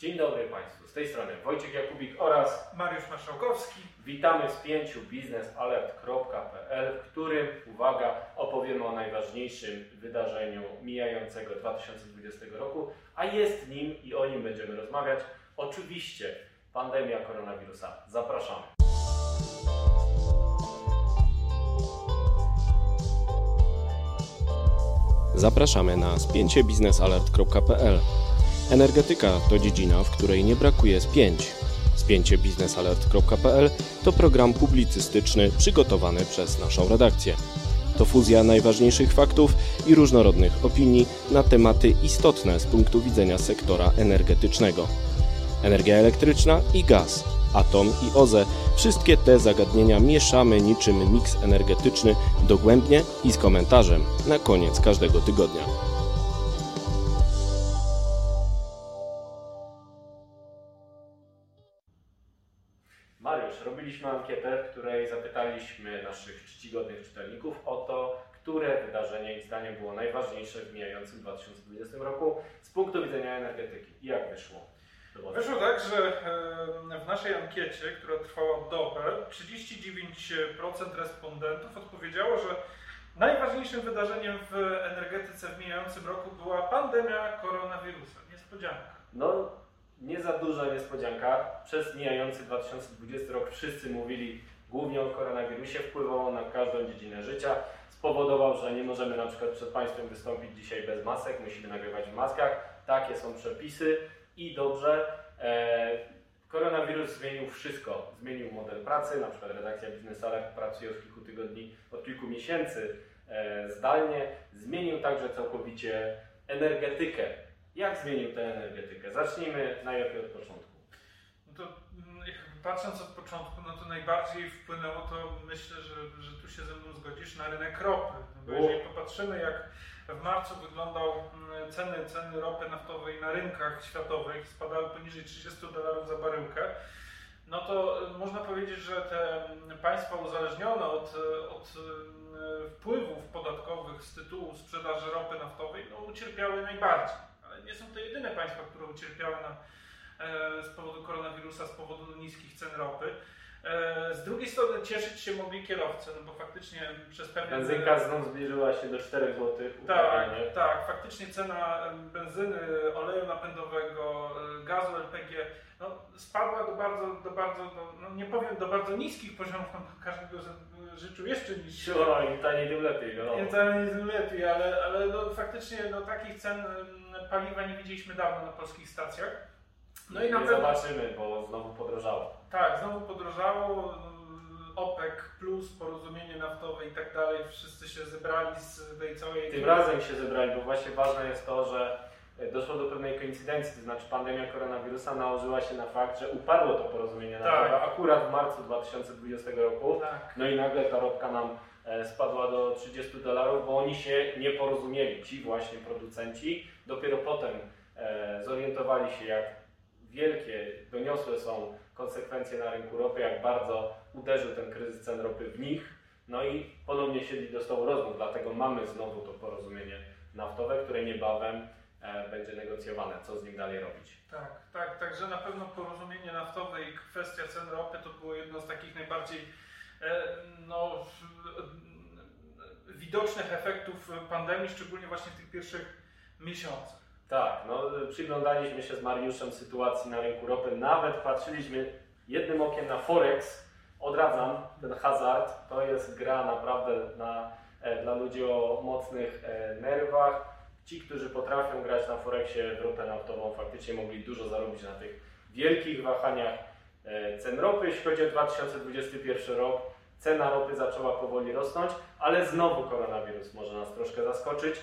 Dzień dobry Państwu, z tej strony Wojciech Jakubik oraz Mariusz Marszałkowski. Witamy w spięciu biznesalert.pl, w którym, uwaga, opowiemy o najważniejszym wydarzeniu mijającego 2020 roku, a jest nim i o nim będziemy rozmawiać. Oczywiście pandemia koronawirusa. Zapraszamy. Zapraszamy na spięciebiznesalert.pl. Energetyka to dziedzina, w której nie brakuje spięć. Spięciebiznesalert.pl to program publicystyczny przygotowany przez naszą redakcję. To fuzja najważniejszych faktów i różnorodnych opinii na tematy istotne z punktu widzenia sektora energetycznego. Energia elektryczna i gaz, atom i OZE wszystkie te zagadnienia mieszamy niczym miks energetyczny dogłębnie i z komentarzem na koniec każdego tygodnia. Mariusz, robiliśmy ankietę, w której zapytaliśmy naszych czcigodnych czytelników o to, które wydarzenie ich zdaniem było najważniejsze w mijającym 2020 roku z punktu widzenia energetyki. I jak wyszło? Wyszło tak, że w naszej ankiecie, która trwała dobę, 39% respondentów odpowiedziało, że najważniejszym wydarzeniem w energetyce w mijającym roku była pandemia koronawirusa. Niespodzianka. No, nie za duża niespodzianka. Przez mijający 2020 rok wszyscy mówili głównie o koronawirusie, wpływało na każdą dziedzinę życia. Spowodował, że nie możemy na przykład przed Państwem wystąpić dzisiaj bez masek, musimy nagrywać w maskach. Takie są przepisy i dobrze. E, koronawirus zmienił wszystko. Zmienił model pracy, na przykład redakcja Biznes Alert pracuje od kilku tygodni, od kilku miesięcy e, zdalnie. Zmienił także całkowicie energetykę. Jak zmienił tę energetykę? Zacznijmy najlepiej od początku. No to mm, patrząc od początku, no to najbardziej wpłynęło to, myślę, że, że tu się ze mną zgodzisz, na rynek ropy. No bo jeżeli popatrzymy, jak w marcu wyglądał mm, ceny, ceny ropy naftowej na rynkach światowych, spadały poniżej 30 dolarów za baryłkę, no to y, można powiedzieć, że te mm, państwa uzależnione od, od y, wpływów podatkowych z tytułu sprzedaży ropy naftowej no, ucierpiały najbardziej. Nie są to jedyne państwa, które ucierpiały na, e, z powodu koronawirusa, z powodu niskich cen ropy. E, z drugiej strony cieszyć się mogli kierowcy, no bo faktycznie przez pewne... Benzynka znów zbliżyła się do 4 zł. Tak, tak. Faktycznie cena benzyny, oleju napędowego, e, gazu LPG no, spadła do bardzo, do bardzo do, no nie powiem do bardzo niskich poziomów, no, każdego życzył jeszcze niższych. No, im taniej tym lepiej. No. Im taniej tym lepiej, ale, ale no, faktycznie no, takich cen paliwa nie widzieliśmy dawno na polskich stacjach. No i na pewno... zobaczymy, bo znowu podrożało. Tak, znowu podrożało. OPEC plus porozumienie naftowe i tak dalej, wszyscy się zebrali z tej całej... Tym razem się zebrali, bo właśnie ważne jest to, że doszło do pewnej koincydencji, to znaczy pandemia koronawirusa nałożyła się na fakt, że upadło to porozumienie tak. akurat w marcu 2020 roku. Tak. No i nagle ta ropka nam e, spadła do 30 dolarów, bo oni się nie porozumieli, ci właśnie producenci. Dopiero potem e, zorientowali się, jak wielkie, doniosłe są konsekwencje na rynku ropy, jak bardzo uderzył ten kryzys cen ropy w nich. No i ponownie siedli do stołu rozmów, dlatego mamy znowu to porozumienie naftowe, które niebawem e, będzie negocjowane, co z nim dalej robić. Tak, tak, także na pewno porozumienie naftowe i kwestia cen ropy to było jedno z takich najbardziej e, no, widocznych efektów pandemii, szczególnie właśnie w tych pierwszych miesiącach. Tak, no przyglądaliśmy się z Mariuszem sytuacji na rynku ropy, nawet patrzyliśmy jednym okiem na Forex. Odradzam ten hazard, to jest gra naprawdę na, e, dla ludzi o mocnych e, nerwach. Ci, którzy potrafią grać na Forexie w ropę naftową, faktycznie mogli dużo zarobić na tych wielkich wahaniach e, cen ropy. Jeśli chodzi o 2021 rok, cena ropy zaczęła powoli rosnąć, ale znowu koronawirus może nas troszkę zaskoczyć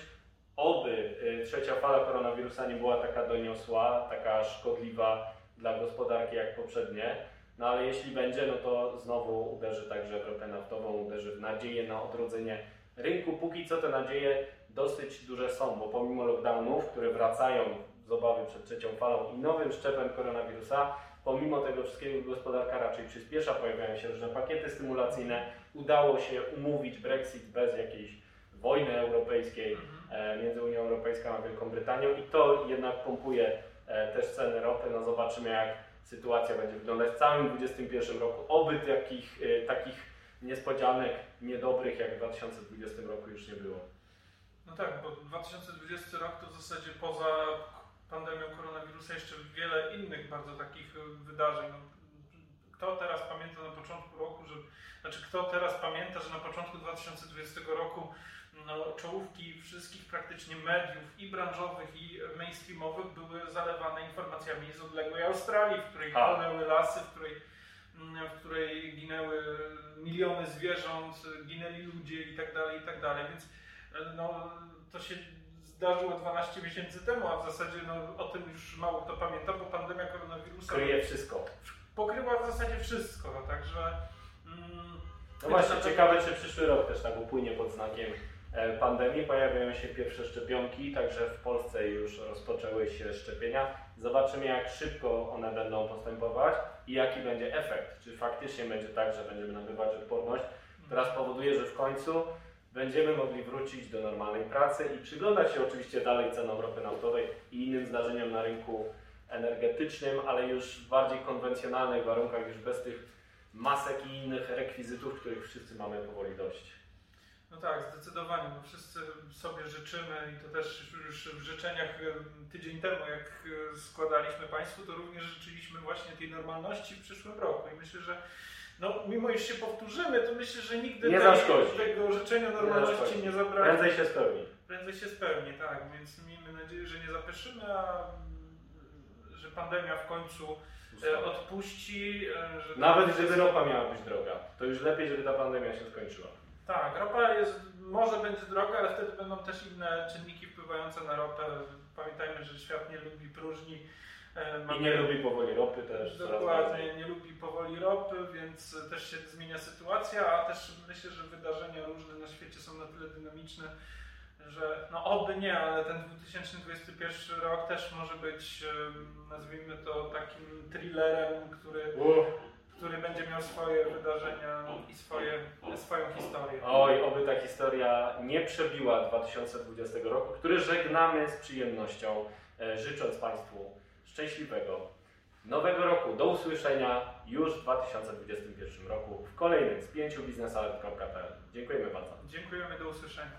oby y, trzecia fala koronawirusa nie była taka doniosła, taka szkodliwa dla gospodarki jak poprzednie. No ale jeśli będzie, no to znowu uderzy także w ropę naftową, uderzy w nadzieję na odrodzenie rynku. Póki co te nadzieje dosyć duże są, bo pomimo lockdownów, które wracają z obawy przed trzecią falą i nowym szczepem koronawirusa, pomimo tego wszystkiego gospodarka raczej przyspiesza, pojawiają się różne pakiety stymulacyjne. Udało się umówić Brexit bez jakiejś wojny europejskiej. Mhm. E, między Unią Europejską a Wielką Brytanią i to jednak pompuje e, też ceny ropy. No zobaczymy jak sytuacja będzie wyglądać w całym 2021 roku. Oby takich, e, takich niespodzianek niedobrych jak w 2020 roku już nie było. No tak, bo 2020 rok to w zasadzie poza pandemią koronawirusa jeszcze wiele innych bardzo takich y, wydarzeń. No, kto teraz pamięta na początku roku, że, znaczy kto teraz pamięta, że na początku 2020 roku no, czołówki wszystkich praktycznie mediów i branżowych i mainstreamowych były zalewane informacjami z odległej Australii, w której A. płonęły lasy, w której, mm, w której ginęły miliony zwierząt, ginęli ludzie i tak dalej, i tak dalej. Więc no, to się zdarzyło 12 miesięcy temu, a w zasadzie no, o tym już mało kto pamięta, bo pandemia koronawirusa Kryje wszystko. pokryła w zasadzie wszystko, no, także... Mm, No właśnie, na ciekawe czy przyszły rok też tak upłynie pod znakiem e, pandemii. Pojawiają się pierwsze szczepionki, także w Polsce już rozpoczęły się szczepienia. Zobaczymy jak szybko one będą postępować i jaki będzie efekt. Czy faktycznie będzie tak, że będziemy nabywać odporność, która spowoduje, że w końcu będziemy mogli wrócić do normalnej pracy i przyglądać się oczywiście dalej cenom ropy naftowej i innym zdarzeniom na rynku energetycznym, ale już w bardziej konwencjonalnych warunkach, już bez tych masek i innych rekwizytów, których wszyscy mamy powoli dość. No tak, zdecydowanie. No wszyscy sobie życzymy i to też już w życzeniach e, tydzień temu, jak e, składaliśmy Państwu, to również życzyliśmy właśnie tej normalności w przyszłym roku. I myślę, że no, mimo iż się powtórzymy, to myślę, że nigdy Nie tej, zaszkodzi. tego życzenia normalności zaszkodzi. nie zabraknie. Prędzej się spełni. Prędzej się spełni, tak. Więc miejmy nadzieję, że nie zapeszymy, a że pandemia w końcu e, odpuści. e, Że Nawet gdyby ropa miała być droga, to już lepiej, żeby ta pandemia się skończyła. Tak, ropa jest, może będzie droga, ale wtedy będą też inne czynniki wpływające na ropę. Pamiętajmy, że świat nie lubi próżni. E, I mamy- nie lubi powoli ropy też. Dokładnie, nie lubi powoli ropy, więc też się zmienia sytuacja, a też myślę, że wydarzenia różne na świecie są na tyle dynamiczne, że no oby nie, ale ten 2021 rok też może być, nazwijmy to takim thrillerem, który, Uff, który będzie miał swoje wydarzenia i swoje, swoją historię. oj, oby ta historia nie przebiła 2020 roku, który żegnamy z przyjemnością, e, życząc Państwu szczęśliwego nowego roku. Do usłyszenia już w 2021 roku w kolejnym z pięciu biznesalert.pl. Dziękujemy bardzo. Dziękujemy, do usłyszenia.